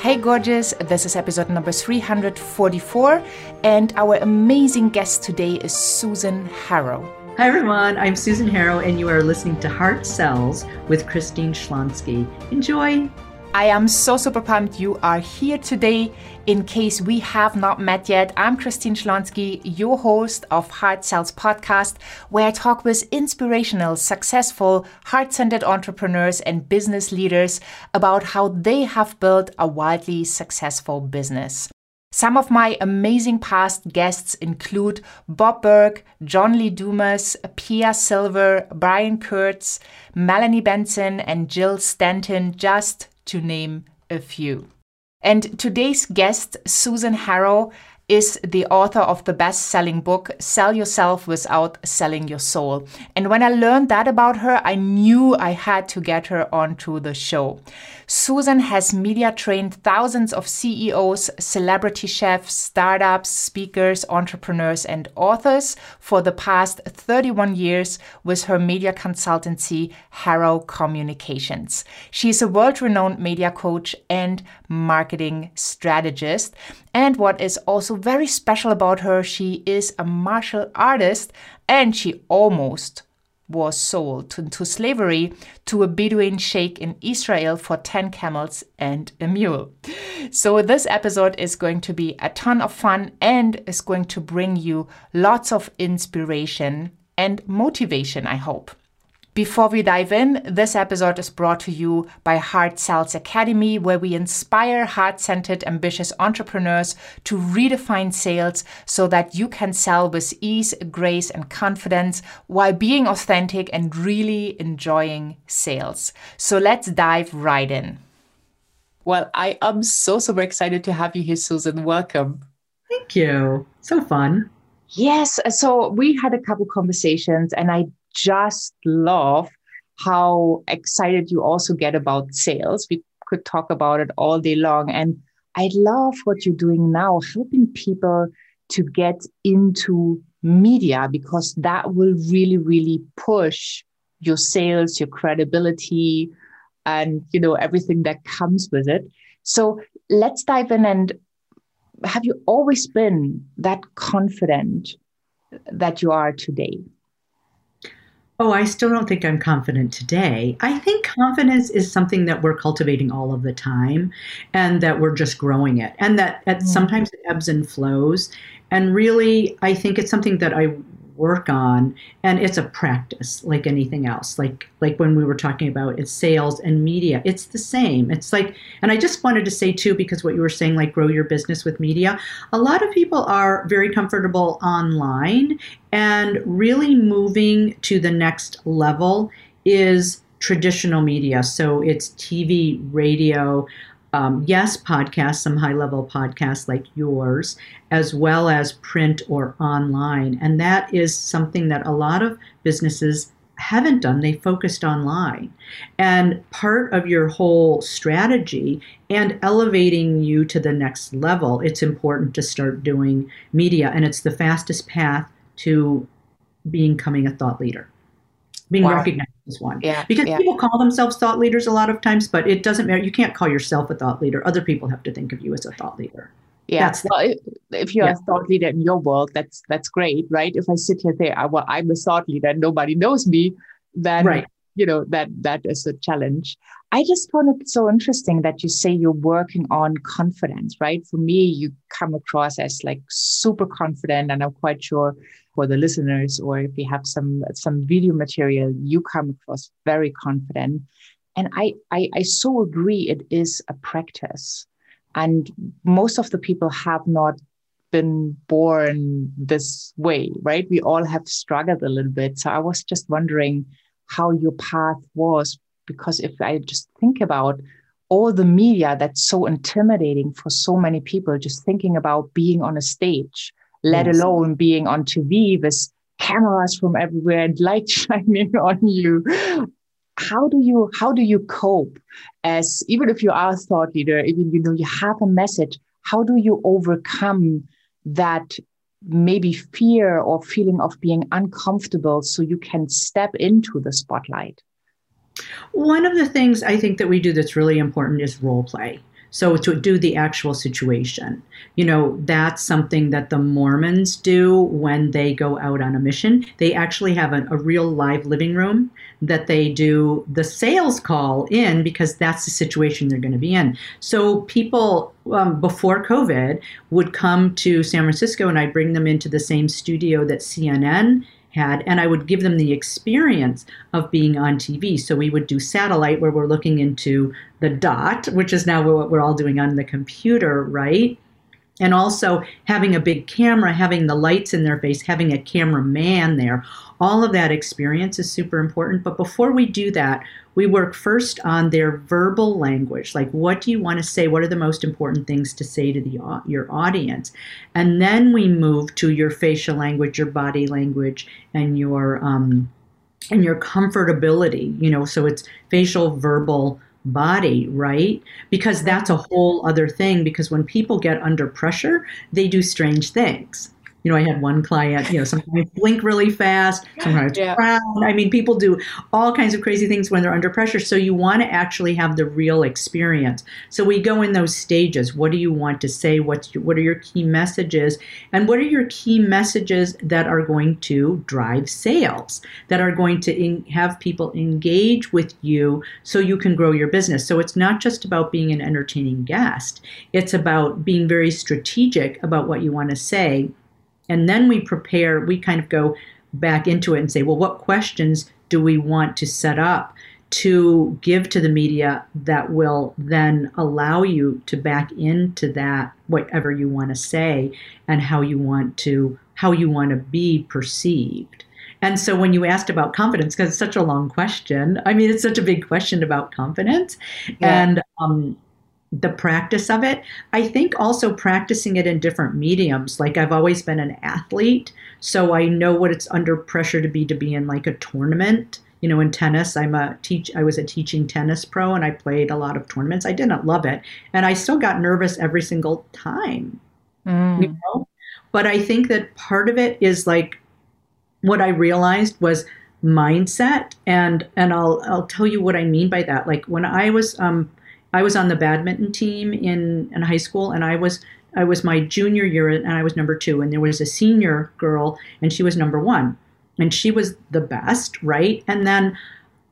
Hey, gorgeous. This is episode number 344, and our amazing guest today is Susan Harrow. Hi, everyone. I'm Susan Harrow, and you are listening to Heart Sells with Christine Schlonski. Enjoy. I am so super pumped you are here today. In case we have not met yet, I'm Christine Schlonski, your host of Heart Sells podcast, where I talk with inspirational, successful, heart centered entrepreneurs and business leaders about how they have built a wildly successful business. Some of my amazing past guests include Bob Burg, John Lee Dumas, Pia Silver, Brian Kurtz, Melanie Benson, and Jill Stanton, just to name a few. And today's guest, Susan Harrow, is the author of the best selling book, Sell Yourself Without Selling Your Soul. And when I learned that about her, I knew I had to get her onto the show. Susan has media trained thousands of CEOs, celebrity chefs, startups, speakers, entrepreneurs, and authors for the past 31 years with her media consultancy, Harrow Communications. She is a world renowned media coach and marketing strategist. And what is also very special about her, she is a martial artist and she almost was sold into slavery to a Bedouin sheikh in Israel for 10 camels and a mule. So, this episode is going to be a ton of fun and is going to bring you lots of inspiration and motivation, I hope. Before we dive in, this episode is brought to you by Heart Sells Academy, where we inspire heart centered, ambitious entrepreneurs to redefine sales so that you can sell with ease, grace, and confidence while being authentic and really enjoying sales. So let's dive right in. Well, I am so super excited to have you here, Susan. Welcome. Thank you. So fun. Yes. So we had a couple conversations, and I just love how excited you also get about sales. We could talk about it all day long. And I love what you're doing now, helping people to get into media because that will really, really push your sales, your credibility, and you know everything that comes with it. So let's dive in and have you always been that confident that you are today? Oh, I still don't think I'm confident today. I think confidence is something that we're cultivating all of the time and that we're just growing it. And that, that mm. sometimes it ebbs and flows. And really, I think it's something that I work on and it's a practice like anything else. Like like when we were talking about it's sales and media. It's the same. It's like and i just wanted to say too because what you were saying like grow your business with media. A lot of people are very comfortable online and really moving to the next level is traditional media. So it's tv radio um, yes, podcasts, some high level podcasts like yours, as well as print or online. And that is something that a lot of businesses haven't done. They focused online. And part of your whole strategy and elevating you to the next level, it's important to start doing media. And it's the fastest path to becoming a thought leader being wow. recognized as one. Yeah, because yeah. people call themselves thought leaders a lot of times, but it doesn't matter. You can't call yourself a thought leader. Other people have to think of you as a thought leader. Yeah, that's well, if, if you're yeah. a thought leader in your world, that's that's great, right? If I sit here and say, "Well, I'm a thought leader, and nobody knows me," then right. you know that that is a challenge. I just found it so interesting that you say you're working on confidence, right? For me, you come across as like super confident, and I'm quite sure for the listeners or if we have some some video material you come across very confident. And I, I i so agree it is a practice. And most of the people have not been born this way right? We all have struggled a little bit. So i was just wondering how your path was because if i just think about all the media that's so intimidating for so many people just thinking about being on a stage let yes. alone being on TV with cameras from everywhere and light shining on you. How do you how do you cope as even if you are a thought leader, even you know you have a message, how do you overcome that maybe fear or feeling of being uncomfortable so you can step into the spotlight? One of the things I think that we do that's really important is role play. So to do the actual situation, you know, that's something that the Mormons do when they go out on a mission. They actually have a, a real live living room that they do the sales call in because that's the situation they're going to be in. So people um, before COVID would come to San Francisco and I bring them into the same studio that CNN had, and I would give them the experience of being on TV. So we would do satellite, where we're looking into the dot, which is now what we're all doing on the computer, right? And also having a big camera, having the lights in their face, having a cameraman there. All of that experience is super important. But before we do that, we work first on their verbal language like what do you want to say? What are the most important things to say to the your audience? And then we move to your facial language your body language and your um, and your comfortability you know so it's facial verbal body right? Because that's a whole other thing because when people get under pressure they do strange things you know, I had one client, you know, sometimes blink really fast, sometimes yeah. frown. I mean, people do all kinds of crazy things when they're under pressure. So you want to actually have the real experience. So we go in those stages. What do you want to say? What's your, what are your key messages? And what are your key messages that are going to drive sales, that are going to in, have people engage with you so you can grow your business? So it's not just about being an entertaining guest. It's about being very strategic about what you want to say and then we prepare, we kind of go back into it and say, well, what questions do we want to set up to give to the media that will then allow you to back into that whatever you want to say and how you want to how you want to be perceived. And so when you asked about confidence, because it's such a long question, I mean, it's such a big question about confidence. Yeah. And um, the practice of it. I think also practicing it in different mediums. Like I've always been an athlete, so I know what it's under pressure to be to be in like a tournament. You know, in tennis, I'm a teach. I was a teaching tennis pro, and I played a lot of tournaments. I didn't love it, and I still got nervous every single time. Mm. You know, but I think that part of it is like what I realized was mindset, and and I'll I'll tell you what I mean by that. Like when I was um, I was on the badminton team in, in high school, and I was I was my junior year, and I was number two, and there was a senior girl, and she was number one, and she was the best, right? And then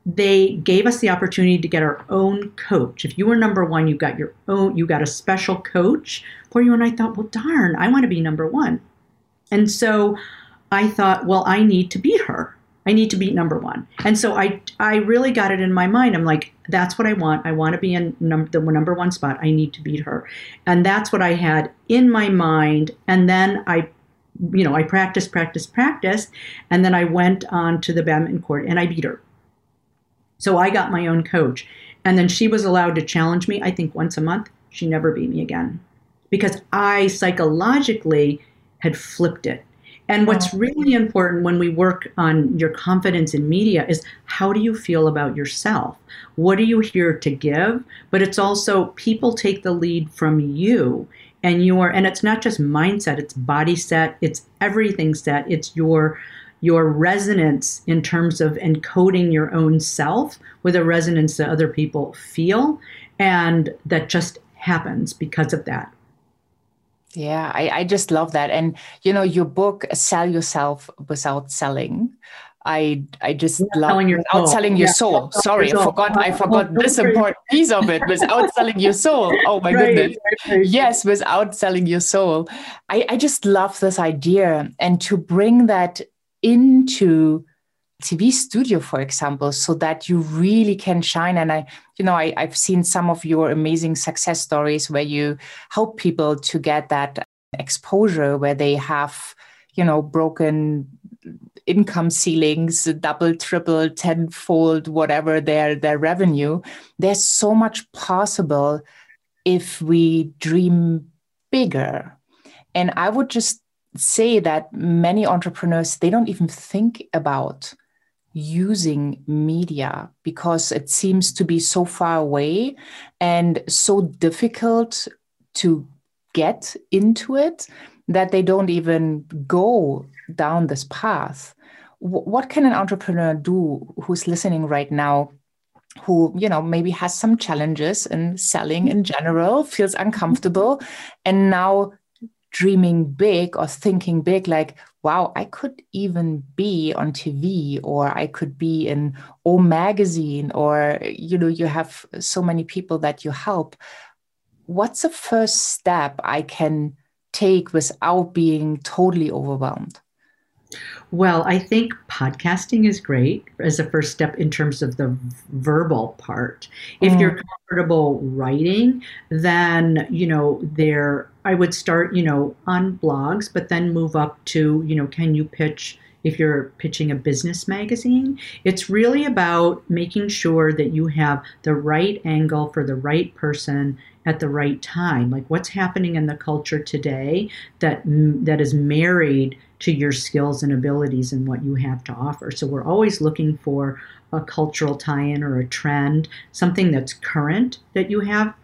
they gave us the opportunity to get our own coach. If you were number one, you got your own, you got a special coach for you. And I thought, well, darn, I want to be number one. And so I thought, well, I need to beat her. I need to beat number one. And so I I really got it in my mind. I'm like, that's what I want. I want to be in num- the number one spot. I need to beat her. And that's what I had in my mind. And then I, you know, I practiced, practiced, practiced. And then I went on to the badminton court and I beat her. So I got my own coach. And then she was allowed to challenge me, I think once a month. She never beat me again because I psychologically had flipped it and what's really important when we work on your confidence in media is how do you feel about yourself? What are you here to give? But it's also people take the lead from you and your and it's not just mindset, it's body set, it's everything set, it's your your resonance in terms of encoding your own self with a resonance that other people feel and that just happens because of that yeah, I, I just love that. And you know, your book, Sell Yourself Without Selling. I I just yeah, love selling your without soul. selling your yeah. soul. Sorry, your I forgot I forgot this important piece of it without selling your soul. Oh my right, goodness. Right, right. Yes, without selling your soul. I, I just love this idea and to bring that into TV studio, for example, so that you really can shine. And I, you know, I, I've seen some of your amazing success stories where you help people to get that exposure where they have, you know, broken income ceilings, double, triple, tenfold, whatever their their revenue. There's so much possible if we dream bigger. And I would just say that many entrepreneurs they don't even think about using media because it seems to be so far away and so difficult to get into it that they don't even go down this path. what can an entrepreneur do who's listening right now who you know maybe has some challenges in selling in general feels uncomfortable and now dreaming big or thinking big like wow i could even be on tv or i could be in o magazine or you know you have so many people that you help what's the first step i can take without being totally overwhelmed well, I think podcasting is great as a first step in terms of the verbal part. If mm. you're comfortable writing, then, you know, there I would start, you know, on blogs, but then move up to, you know, can you pitch if you're pitching a business magazine? It's really about making sure that you have the right angle for the right person at the right time. Like what's happening in the culture today that that is married to your skills and abilities and what you have to offer. So we're always looking for a cultural tie in or a trend, something that's current that you have.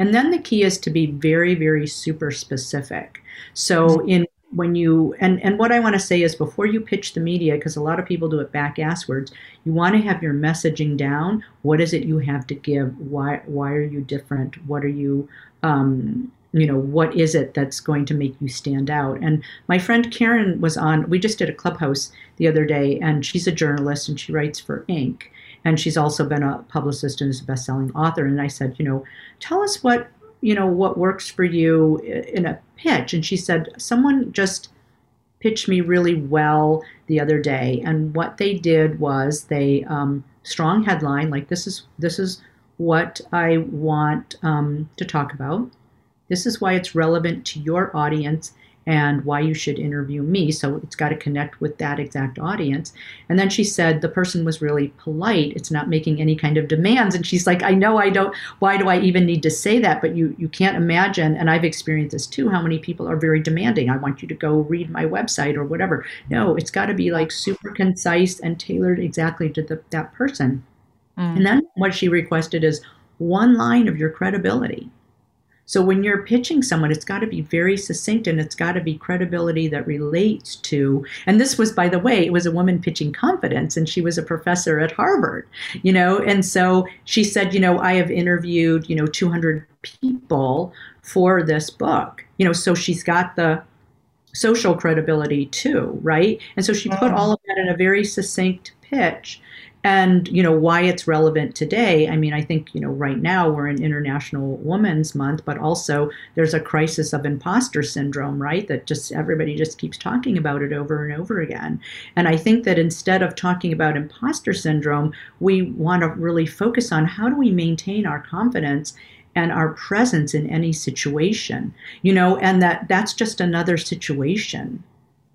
And then the key is to be very, very super specific. So in when you and and what I want to say is before you pitch the media, because a lot of people do it back asswards, you want to have your messaging down. What is it you have to give? Why why are you different? What are you um, you know what is it that's going to make you stand out and my friend karen was on we just did a clubhouse the other day and she's a journalist and she writes for inc and she's also been a publicist and is a best-selling author. And i said you know tell us what you know what works for you in a pitch. And she said someone just pitched me really well the other day and what they did was they um, strong headline like this is this is what i want um, to talk about. This is why it's relevant to your audience and why you should interview me. So it's got to connect with that exact audience. And then she said the person was really polite. It's not making any kind of demands. And she's like, I know I don't, why do I even need to say that? But you, you can't imagine, and I've experienced this too, how many people are very demanding. I want you to go read my website or whatever. No, it's got to be like super concise and tailored exactly to the, that person. Mm. And then what she requested is one line of your credibility. So when you're pitching someone, it's got to be very succinct and it's got to be credibility that relates to. And this was, by the way, it was a woman pitching confidence, and she was a professor at Harvard, you know. And so she said, you know, I have interviewed, you know, 200 people for this book, you know. So she's got the social credibility too, right? And so she put mm. all of that in a very succinct pitch and you know why it's relevant today i mean i think you know right now we're in international women's month but also there's a crisis of imposter syndrome right? That just everybody just keeps talking about it over and over again. And i think that instead of talking about imposter syndrome we want to really focus on how do we maintain our confidence and our presence in any situation you know? And that that's just another situation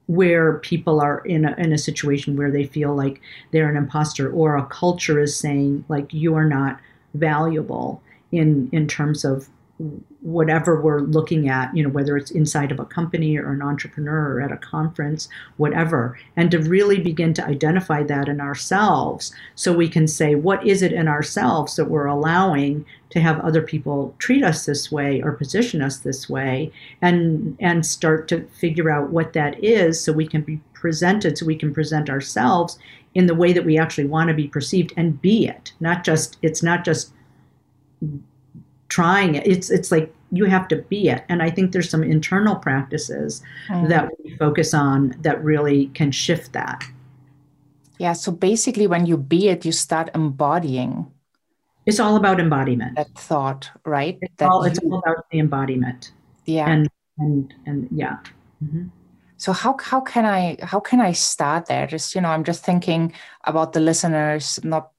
where people are in a, in a situation where they feel like they're an imposter or a culture is saying like you are not valuable in in terms of whatever we're looking at, you know, whether it's inside of a company or an entrepreneur or at a conference, whatever, and to really begin to identify that in ourselves so we can say, what is it in ourselves that we're allowing to have other people treat us this way or position us this way and and start to figure out what that is so we can be presented so we can present ourselves in the way that we actually want to be perceived and be it. Not just it's not just trying it. It's it's like you have to be it. And I think there's some internal practices mm. that we focus on that really can shift that. Yeah. So basically, when you be it, you start embodying. It's all about embodiment. That thought, right? It's, that all, it's all about the embodiment. Yeah. And and and yeah. Mm-hmm. So how how can I how can I start there? Just you know, I'm just thinking about the listeners not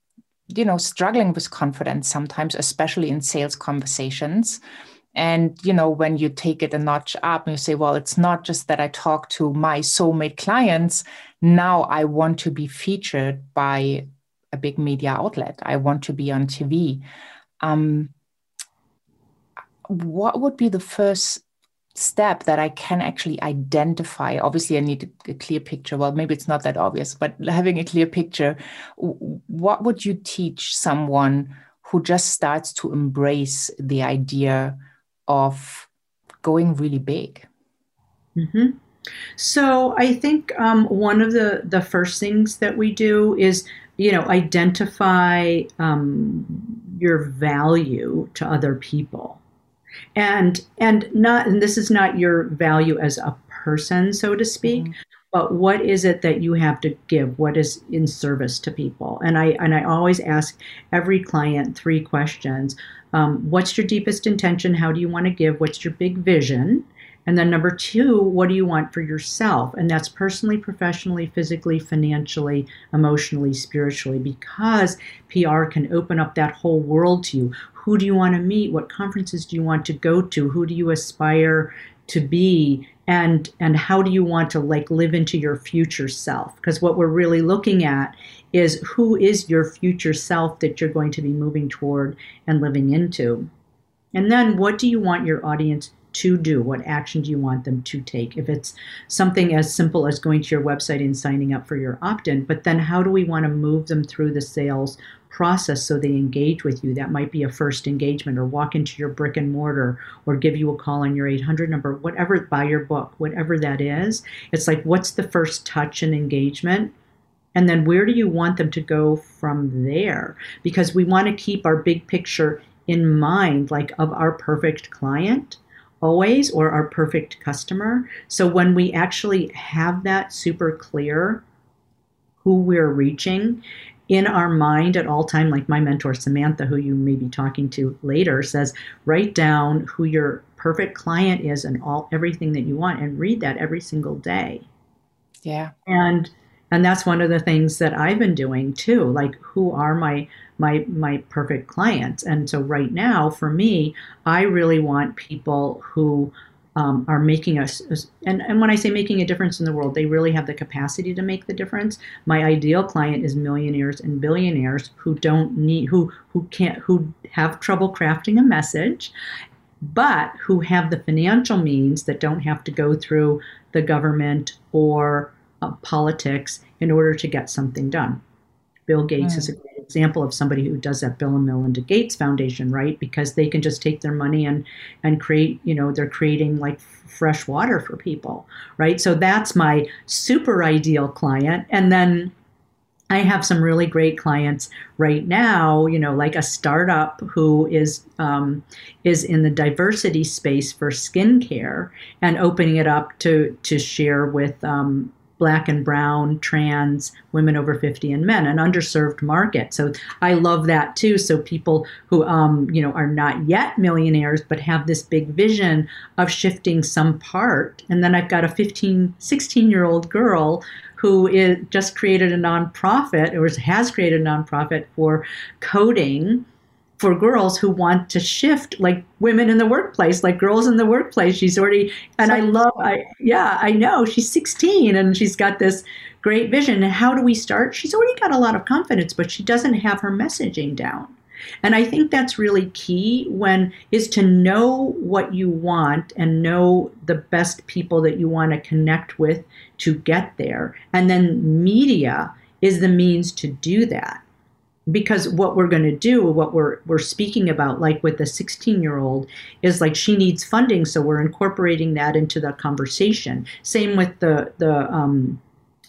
you know struggling with confidence sometimes especially in sales conversations. And you know when you take it a notch up and you say well it's not just that i talk to my soulmate clients. Now i want to be featured by a big media outlet. I want to be on tv um, what would be the first step that I can actually identify. Obviously, I need a clear picture. Well, maybe it's not that obvious, but having a clear picture, what would you teach someone who just starts to embrace the idea of going really big? Mm-hmm. So I think um, one of the the first things that we do is you know identify um, your value to other people, and and not and this is not your value as a person, so to speak. Mm-hmm. But what is it that you have to give? What is in service to people? And I and I always ask every client three questions. Um, what's your deepest intention? How do you want to give? What's your big vision? And then number two, what do you want for yourself? And that's personally, professionally, physically, financially, emotionally, spiritually, because PR can open up that whole world to you. Who do you want to meet? What conferences do you want to go to? Who do you aspire to be? And and how do you want to like live into your future self? Because what we're really looking at is who is your future self that you're going to be moving toward and living into. And then what do you want your audience to do? What action do you want them to take? If it's something as simple as going to your website and signing up for your opt in, but then how do we want to move them through the sales process so they engage with you? That might be a first engagement or walk into your brick and mortar or give you a call on your 800 number, whatever, buy your book, whatever that is. It's like, what's the first touch and engagement? And then where do you want them to go from there? Because we want to keep our big picture in mind, like of our perfect client always or our perfect customer. So when we actually have that super clear who we're reaching in our mind at all time like my mentor Samantha who you may be talking to later says write down who your perfect client is and all everything that you want and read that every single day. Yeah. And and that's one of the things that I've been doing too like who are my my my perfect clients. And so right now, for me, I really want people who um, are making us and, and when i say making a difference in the world they really have the capacity to make the difference my ideal client is millionaires and billionaires who don't need who who can't who have trouble crafting a message but who have the financial means that don't have to go through the government or uh, politics in order to get something done bill gates mm. is a great example of somebody who does that Bill and Melinda Gates Foundation, right? Because they can just take their money and and create, you know, they're creating like fresh water for people, right? So that's my super ideal client. And then I have some really great clients right now, you know, like a startup who is um, is in the diversity space for skincare and opening it up to to share with um, black and brown, trans, women over 50 and men, an underserved market. So I love that too. So people who, um, you know, are not yet millionaires, but have this big vision of shifting some part. And then I've got a 15, 16 year old girl who is just created a nonprofit or has created a nonprofit for coding for girls who want to shift like women in the workplace like girls in the workplace. She's already and i love i yeah i know she's 16 and she's got this great vision. And how do we start? She's already got a lot of confidence but she doesn't have her messaging down. And i think that's really key when is to know what you want and know the best people that you want to connect with to get there. And then media is the means to do that because what we're going to do what we're we're speaking about like with the 16 year old is like she needs funding so we're incorporating that into the conversation. Same with the the um,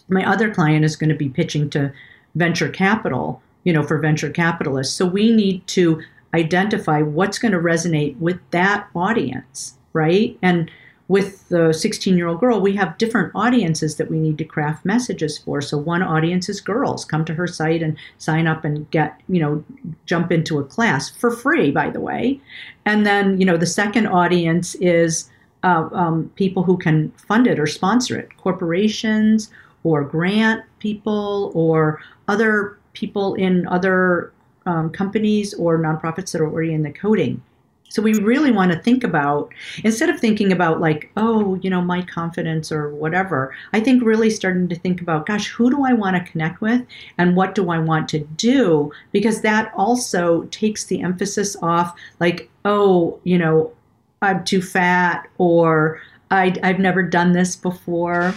my other client is going to be pitching to venture capital you know for venture capitalists. So we need to identify what's going to resonate with that audience right? And with the 16 year old girl, we have different audiences that we need to craft messages for. So one audience is girls. Come to her site and sign up and get, you know, jump into a class for free, by the way. And then, you know, the second audience is uh, um, people who can fund it or sponsor it, corporations or grant people or other people in other um, companies or nonprofits that are already in the coding so we really want to think about, instead of thinking about like, oh, you know, my confidence or whatever, I think really starting to think about, gosh, who do I want to connect with and what do I want to do? Because that also takes the emphasis off like, oh, you know, I'm too fat or I, I've never done this before.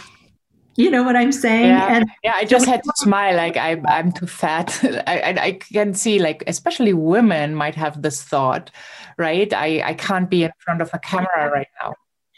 You know what I'm saying? Yeah, and yeah I just had to smile. Like I'm, I'm too fat. I, I can see, like especially women might have this thought, right? I, I can't be in front of a camera right now.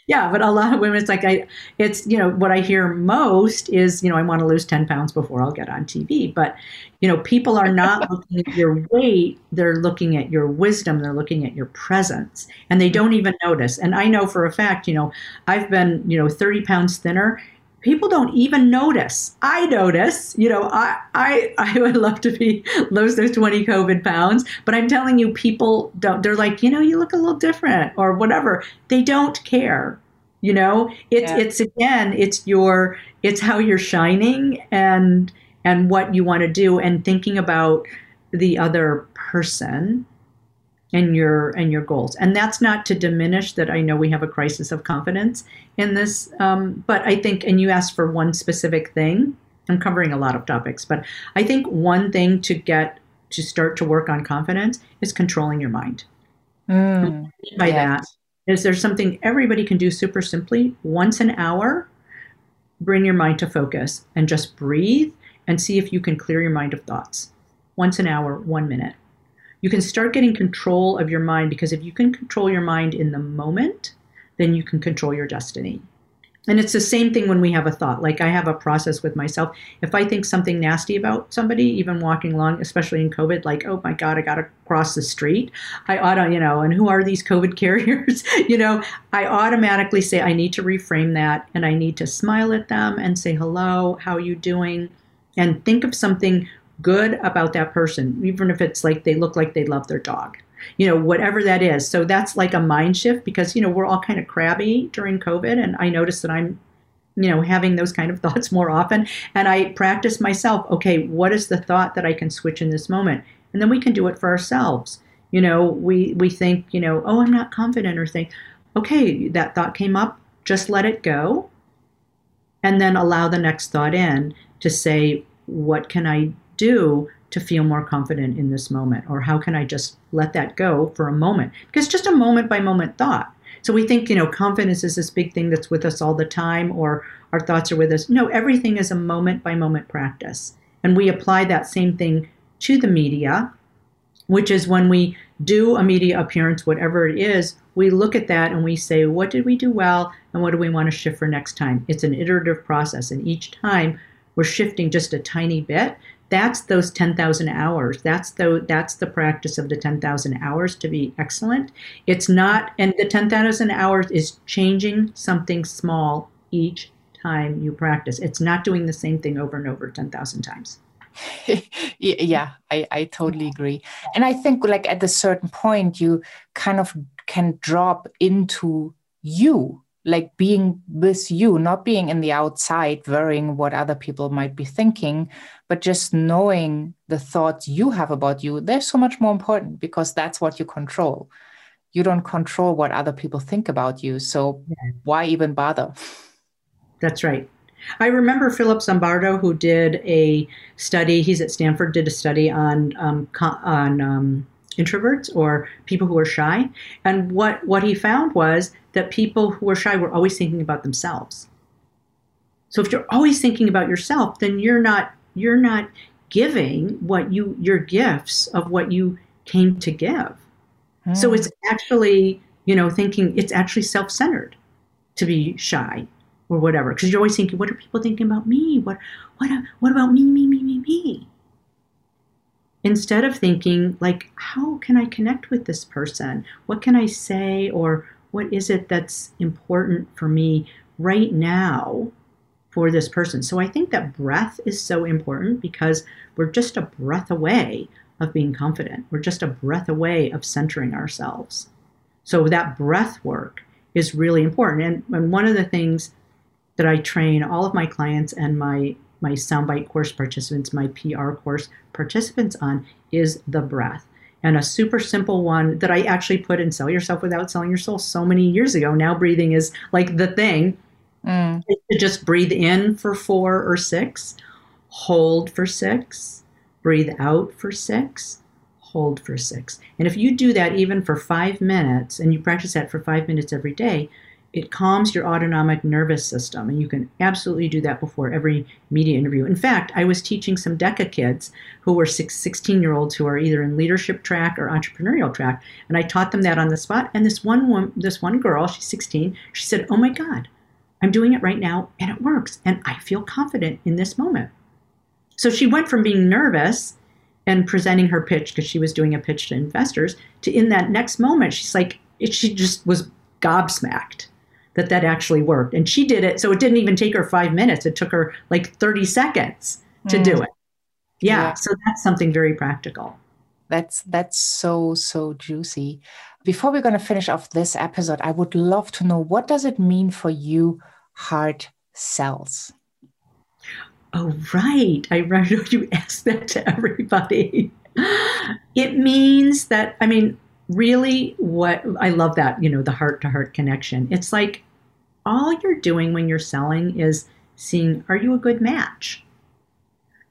yeah, but a lot of women, it's like I, it's you know what I hear most is you know I want to lose ten pounds before I'll get on TV. But you know people are not looking at your weight; they're looking at your wisdom, they're looking at your presence, and they don't even notice. And I know for a fact, you know, I've been you know thirty pounds thinner. People don't even notice. I notice. You know, I I I would love to be lose those twenty COVID pounds, but I'm telling you, people don't. They're like, you know, you look a little different or whatever. They don't care you know it's yeah. it's again it's your it's how you're shining and and what you want to do and thinking about the other person and your and your goals and that's not to diminish that i know we have a crisis of confidence in this um, but i think and you asked for one specific thing i'm covering a lot of topics but i think one thing to get to start to work on confidence is controlling your mind mm, by yeah. that is there something everybody can do super simply once an hour? Bring your mind to focus and just breathe and see if you can clear your mind of thoughts. Once an hour, one minute. You can start getting control of your mind because if you can control your mind in the moment, then you can control your destiny. And it's the same thing when we have a thought. Like I have a process with myself. If I think something nasty about somebody, even walking along, especially in COVID, like, oh my God, I got to cross the street. I ought to, you know, and who are these COVID carriers? you know, I automatically say, I need to reframe that and I need to smile at them and say, hello, how are you doing? And think of something good about that person, even if it's like they look like they love their dog you know, whatever that is. So that's like a mind shift because, you know, we're all kind of crabby during COVID. And I notice that I'm, you know, having those kind of thoughts more often. And I practice myself, okay, what is the thought that I can switch in this moment? And then we can do it for ourselves. You know, we, we think, you know, oh, I'm not confident or think, okay, that thought came up, just let it go. And then allow the next thought in to say, what can I do to feel more confident in this moment? Or how can I just let that go for a moment? Because just a moment by moment thought. So we think, you know, confidence is this big thing that's with us all the time, or our thoughts are with us. No, everything is a moment by moment practice. And we apply that same thing to the media, which is when we do a media appearance, whatever it is, we look at that and we say, what did we do well and what do we want to shift for next time? It's an iterative process. And each time we're shifting just a tiny bit that's those 10,000 hours. That's the that's the practice of the 10,000 hours to be excellent. It's not and the 10,000 hours is changing something small each time you practice. It's not doing the same thing over and over 10,000 times. yeah, I, I totally agree. And I think like at a certain point you kind of can drop into you like being with you, not being in the outside, worrying what other people might be thinking, but just knowing the thoughts you have about you, they're so much more important because that's what you control. You don't control what other people think about you. So yeah. why even bother? That's right. I remember Philip Zimbardo, who did a study. He's at Stanford. Did a study on um, on um, introverts or people who are shy. And what, what he found was that people who are shy were always thinking about themselves. So if you're always thinking about yourself, then you're not you're not giving what you your gifts of what you came to give. Mm. So it's actually, you know, thinking it's actually self-centered to be shy or whatever because you're always thinking what are people thinking about me? What what what about me me me me me? Instead of thinking like how can i connect with this person? What can i say? Or what is it that's important for me right now for this person? So i think that breath is so important because we're just a breath away of being confident. We're just a breath away of centering ourselves. So that breath work is really important. And, and one of the things that i train all of my clients and my my soundbite course participants, my PR course participants on is the breath. And a super simple one that I actually put in Sell Yourself Without Selling Your Soul so many years ago. Now breathing is like the thing. Mm. To just breathe in for four or six, hold for six, breathe out for six, hold for six. And if you do that even for five minutes and you practice that for five minutes every day, it calms your autonomic nervous system and you can absolutely do that before every media interview. In fact i was teaching some deca kids who were 16 year olds who are either in leadership track or entrepreneurial track and i taught them that on the spot and this one woman this one girl she's 16 she said oh my god i'm doing it right now and it works and i feel confident in this moment. So she went from being nervous and presenting her pitch because she was doing a pitch to investors to in that next moment she's like it, she just was gobsmacked that that actually worked. And she did it. So it didn't even take her five minutes. It took her like 30 seconds to mm. do it. Yeah, yeah. So that's something very practical. That's that's so so juicy. Before we're going to finish off this episode, I would love to know what does it mean for you heart sells? Oh right. I know you ask that to everybody. it means that I mean really what I love that, you know, the heart to heart connection. It's like all you're doing when you're selling is seeing are you a good match?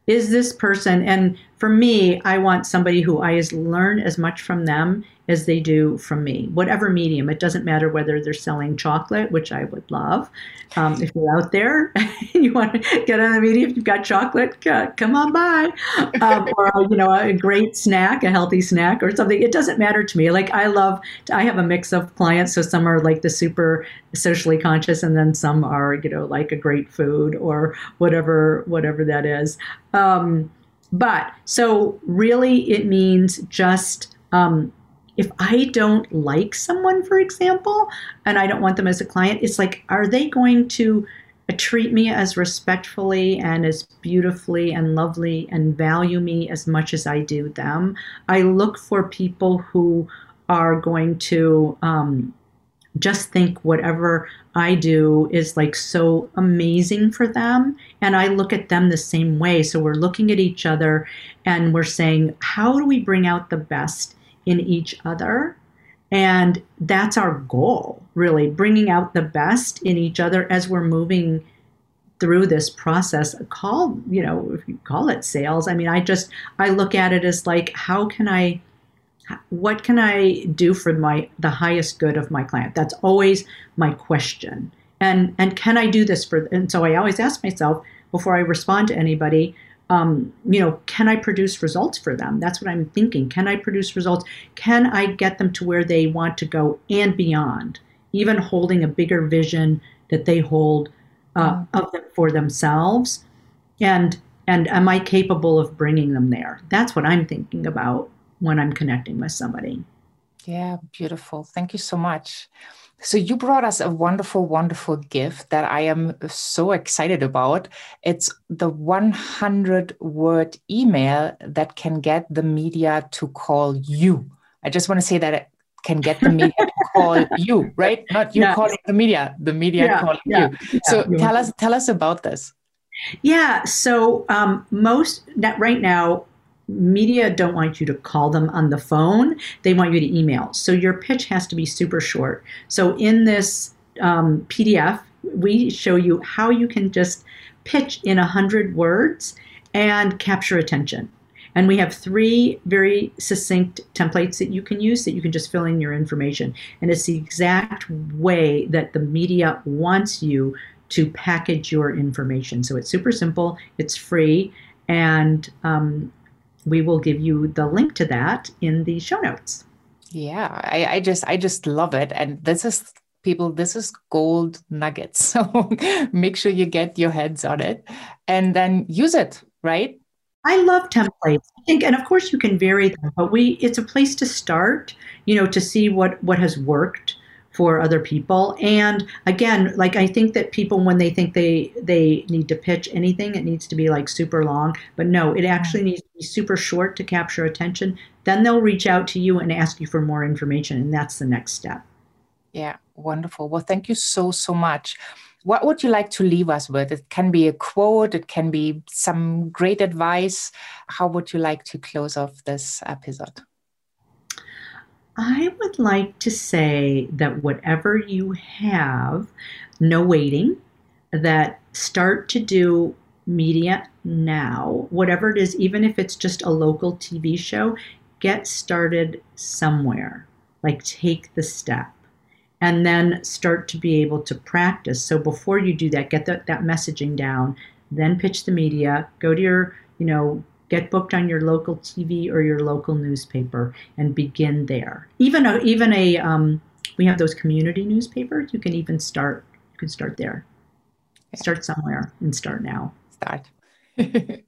Is this person and for me, I want somebody who I learn as much from them as they do from me, whatever medium. It doesn't matter whether they're selling chocolate, which I would love. Um, if you're out there and you want to get on the media, if you've got chocolate, come on by. Um, or, you know, a great snack, a healthy snack or something. It doesn't matter to me. Like, I love, I have a mix of clients. So some are like the super socially conscious, and then some are, you know, like a great food or whatever, whatever that is. Um, but so really, it means just, um, if I don't like someone, for example, and I don't want them as a client, it's like, are they going to treat me as respectfully and as beautifully and lovely and value me as much as I do them? I look for people who are going to um, just think whatever I do is like so amazing for them. And I look at them the same way. So we're looking at each other and we're saying, how do we bring out the best in each other. And that's our goal, really, bringing out the best in each other as we're moving through this process called, you know, if you call it sales. I mean, I just, I look at it as like, how can I, what can I do for my, the highest good of my client? That's always my question. And, and can I do this for, and so I always ask myself before I respond to anybody, um, you know, can I produce results for them? That's what I'm thinking. Can I produce results? Can I get them to where they want to go and beyond, even holding a bigger vision that they hold uh, mm. of them for themselves? And and am I capable of bringing them there? That's what I'm thinking about when I'm connecting with somebody. Yeah, beautiful. Thank you so much. So you brought us a wonderful, wonderful gift that I am so excited about. It's the 100 word email that can get the media to call you. I just want to say that it can get the media to call you, right? Not you calling the media, the media yeah, calling yeah, you. Yeah, so tell us, tell us about this. Yeah. So um, most right now, media don't want you to call them on the phone. They want you to email. So your pitch has to be super short. So in this um, pdf we show you how you can just pitch in 100 words and capture attention. And we have three very succinct templates that you can use that you can just fill in your information. And it's the exact way that the media wants you to package your information. So it's super simple it's free and um, we will give you the link to that in the show notes. Yeah, I, I just I just love it. And this is people, this is gold nuggets. So make sure you get your heads on it and then use it, right? I love templates. I think, and of course you can vary them, but we it's a place to start, you know, to see what what has worked for other people. And again, like I think that people when they think they they need to pitch anything, it needs to be like super long. But no, it actually needs to be super short to capture attention. Then they'll reach out to you and ask you for more information, and that's the next step. Yeah, wonderful. Well, thank you so so much. What would you like to leave us with? It can be a quote, it can be some great advice. How would you like to close off this episode? I would like to say that whatever you have, no waiting, that start to do media now, whatever it is, even if it's just a local TV show, get started somewhere. Like take the step. and then start to be able to practice. So before you do that, get that, that messaging down, then pitch the media, go to your, you know, get booked on your local TV or your local newspaper and begin there. Even a, even a um, we have those community newspapers. You can even start you can start there. Start somewhere and start now. Start.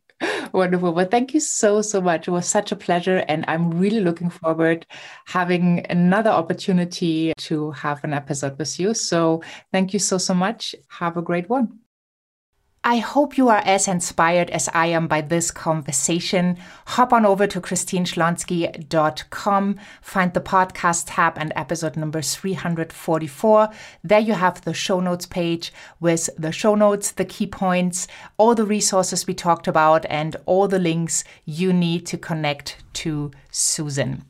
Wonderful. Well, thank you so, so much. It was such a pleasure. And I'm really looking forward having another opportunity to have an episode with you. So thank you so, so much. Have a great one. I hope you are as inspired as I am by this conversation. Hop on over to christineschlonski.com, find the podcast tab and episode number 344. There you have the show notes page with the show notes, the key points, all the resources we talked about, and all the links you need to connect to Susan.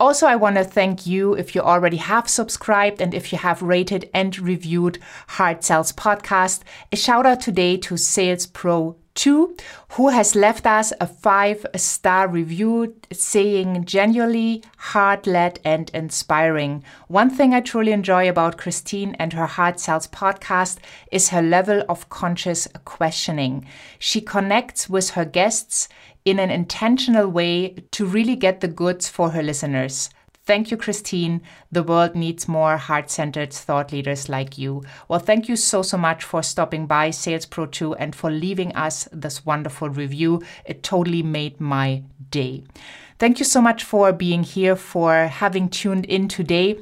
Also, I want to thank you if you already have subscribed and if you have rated and reviewed Heart Sells Podcast. A shout out today to Sales Pro 2, who has left us a five star review saying genuinely heart led and inspiring. One thing I truly enjoy about Christine and her Heart Sells podcast is her level of conscious questioning. She connects with her guests in an intentional way to really get the goods for her listeners. Thank you, Christine. The world needs more heart centered thought leaders like you. Well, thank you so, so much for stopping by Sales Pro 2 and for leaving us this wonderful review. It totally made my day. Thank you so much for being here, for having tuned in today.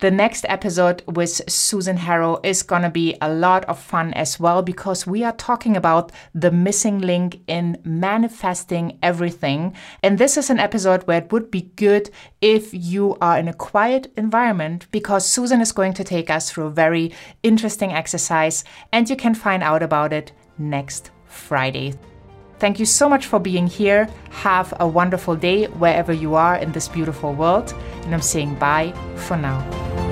The next episode with Susan Harrow is going to be a lot of fun as well because we are talking about the missing link in manifesting everything. And this is an episode where it would be good if you are in a quiet environment because Susan is going to take us through a very interesting exercise and you can find out about it next Friday. Thank you so much for being here. Have a wonderful day wherever you are in this beautiful world. And I'm saying bye for now.